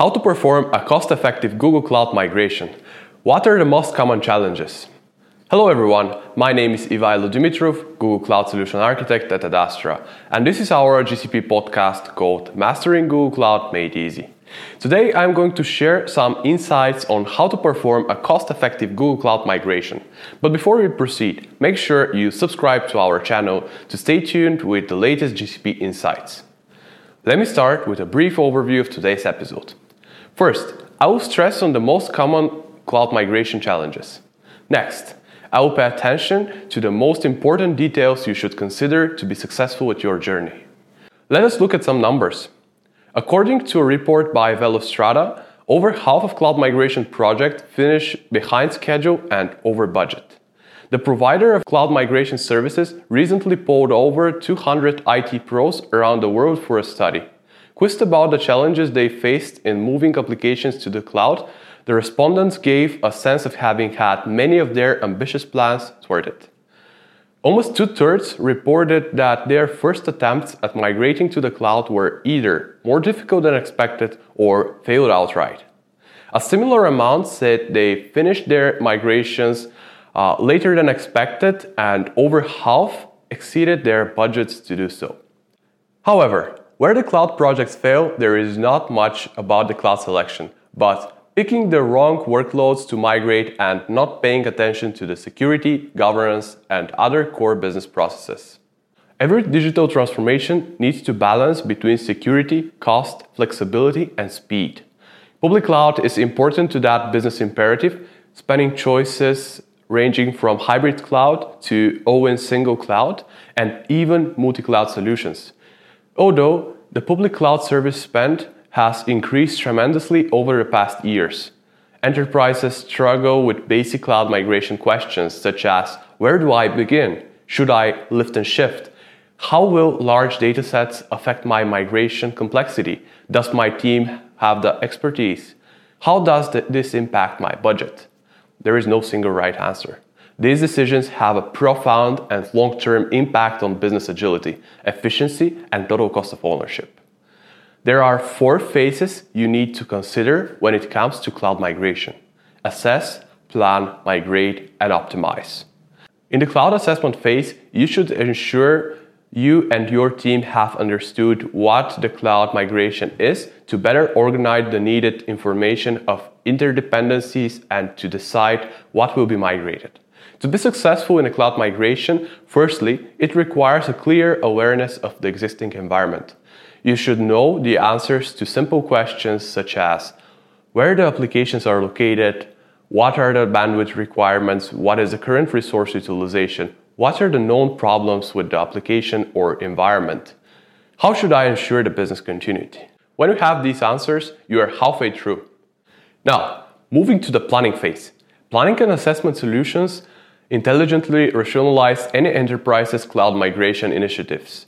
How to perform a cost effective Google Cloud migration. What are the most common challenges? Hello everyone, my name is Ivaylo Dimitrov, Google Cloud Solution Architect at Adastra, and this is our GCP podcast called Mastering Google Cloud Made Easy. Today I'm going to share some insights on how to perform a cost effective Google Cloud migration. But before we proceed, make sure you subscribe to our channel to stay tuned with the latest GCP insights. Let me start with a brief overview of today's episode. First, I will stress on the most common cloud migration challenges. Next, I will pay attention to the most important details you should consider to be successful with your journey. Let us look at some numbers. According to a report by Velostrata, over half of cloud migration projects finish behind schedule and over budget. The provider of cloud migration services recently polled over 200 IT pros around the world for a study. Quizzed about the challenges they faced in moving applications to the cloud, the respondents gave a sense of having had many of their ambitious plans thwarted. Almost two thirds reported that their first attempts at migrating to the cloud were either more difficult than expected or failed outright. A similar amount said they finished their migrations uh, later than expected, and over half exceeded their budgets to do so. However, where the cloud projects fail, there is not much about the cloud selection, but picking the wrong workloads to migrate and not paying attention to the security, governance, and other core business processes. Every digital transformation needs to balance between security, cost, flexibility, and speed. Public cloud is important to that business imperative, spanning choices ranging from hybrid cloud to ON single cloud and even multi cloud solutions. Although the public cloud service spend has increased tremendously over the past years. Enterprises struggle with basic cloud migration questions such as where do I begin? Should I lift and shift? How will large datasets affect my migration complexity? Does my team have the expertise? How does this impact my budget? There is no single right answer. These decisions have a profound and long term impact on business agility, efficiency, and total cost of ownership. There are four phases you need to consider when it comes to cloud migration assess, plan, migrate, and optimize. In the cloud assessment phase, you should ensure you and your team have understood what the cloud migration is to better organize the needed information of interdependencies and to decide what will be migrated. To be successful in a cloud migration, firstly, it requires a clear awareness of the existing environment. You should know the answers to simple questions such as where the applications are located, what are the bandwidth requirements, what is the current resource utilization, what are the known problems with the application or environment, how should I ensure the business continuity. When you have these answers, you are halfway through. Now, moving to the planning phase. Planning and assessment solutions intelligently rationalize any enterprise's cloud migration initiatives.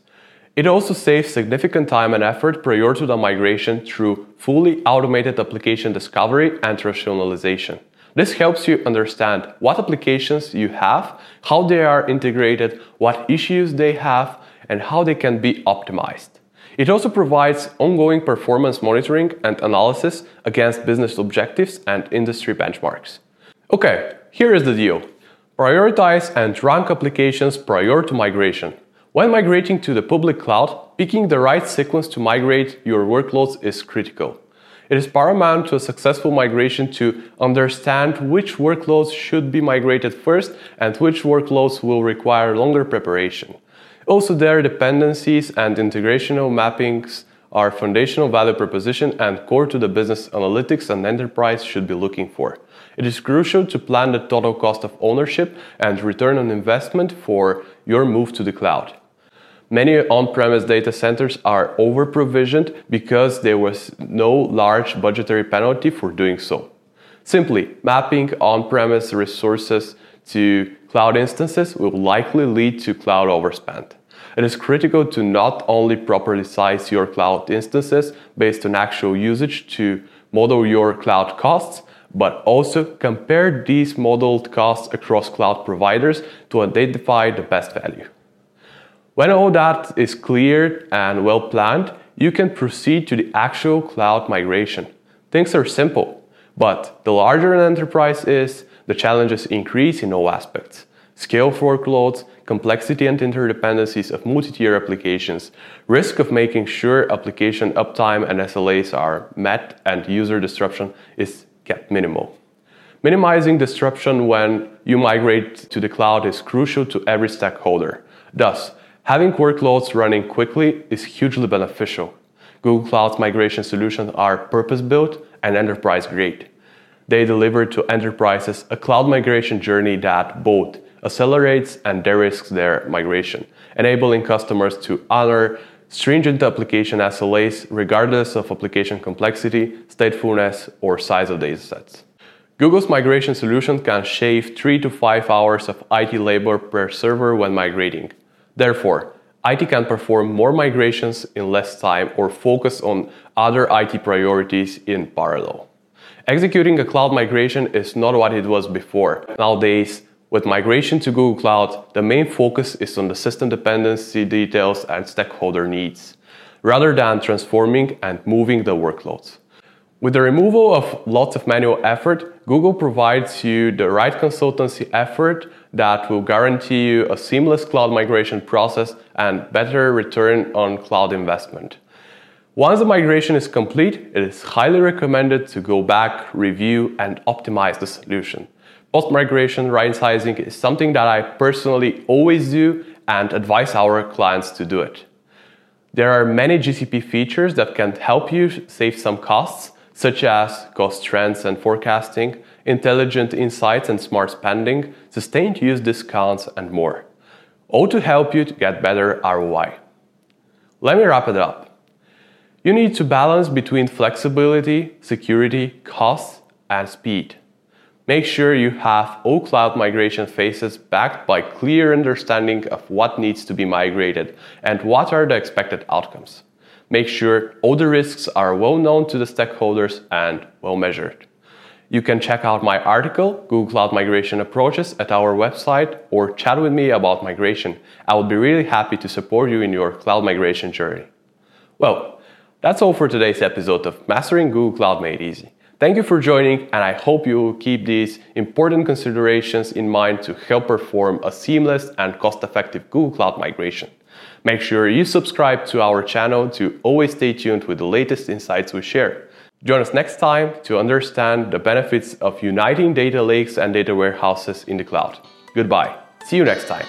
It also saves significant time and effort prior to the migration through fully automated application discovery and rationalization. This helps you understand what applications you have, how they are integrated, what issues they have, and how they can be optimized. It also provides ongoing performance monitoring and analysis against business objectives and industry benchmarks. Okay, here is the deal. Prioritize and rank applications prior to migration. When migrating to the public cloud, picking the right sequence to migrate your workloads is critical. It is paramount to a successful migration to understand which workloads should be migrated first and which workloads will require longer preparation. Also, their dependencies and integrational mappings are foundational value proposition and core to the business analytics an enterprise should be looking for. It is crucial to plan the total cost of ownership and return on investment for your move to the cloud. Many on-premise data centers are over-provisioned because there was no large budgetary penalty for doing so. Simply, mapping on-premise resources to cloud instances will likely lead to cloud overspend. It is critical to not only properly size your cloud instances based on actual usage to model your cloud costs, but also compare these modeled costs across cloud providers to identify the best value. When all that is cleared and well planned, you can proceed to the actual cloud migration. things are simple. But the larger an enterprise is, the challenges increase in all aspects. Scale of workloads, complexity and interdependencies of multi-tier applications, risk of making sure application uptime and SLAs are met and user disruption is kept minimal. Minimizing disruption when you migrate to the cloud is crucial to every stakeholder. Thus, having workloads running quickly is hugely beneficial. Google Cloud's migration solutions are purpose-built and enterprise-grade. They deliver to enterprises a cloud migration journey that both accelerates and de-risks their migration, enabling customers to honor stringent application SLAs regardless of application complexity, statefulness, or size of datasets. Google's migration solution can shave 3 to 5 hours of IT labor per server when migrating. Therefore, IT can perform more migrations in less time or focus on other IT priorities in parallel. Executing a cloud migration is not what it was before. Nowadays, with migration to Google Cloud, the main focus is on the system dependency details and stakeholder needs, rather than transforming and moving the workloads. With the removal of lots of manual effort, Google provides you the right consultancy effort that will guarantee you a seamless cloud migration process and better return on cloud investment. Once the migration is complete, it is highly recommended to go back, review, and optimize the solution. Post-migration right sizing is something that I personally always do and advise our clients to do it. There are many GCP features that can help you save some costs, such as cost trends and forecasting, intelligent insights and smart spending, sustained use discounts, and more. All to help you to get better ROI. Let me wrap it up. You need to balance between flexibility, security, cost, and speed. Make sure you have all cloud migration phases backed by clear understanding of what needs to be migrated and what are the expected outcomes. Make sure all the risks are well known to the stakeholders and well measured. You can check out my article, Google Cloud Migration Approaches, at our website or chat with me about migration. I will be really happy to support you in your cloud migration journey. Well, that's all for today's episode of Mastering Google Cloud Made Easy. Thank you for joining, and I hope you will keep these important considerations in mind to help perform a seamless and cost effective Google Cloud migration. Make sure you subscribe to our channel to always stay tuned with the latest insights we share. Join us next time to understand the benefits of uniting data lakes and data warehouses in the cloud. Goodbye. See you next time.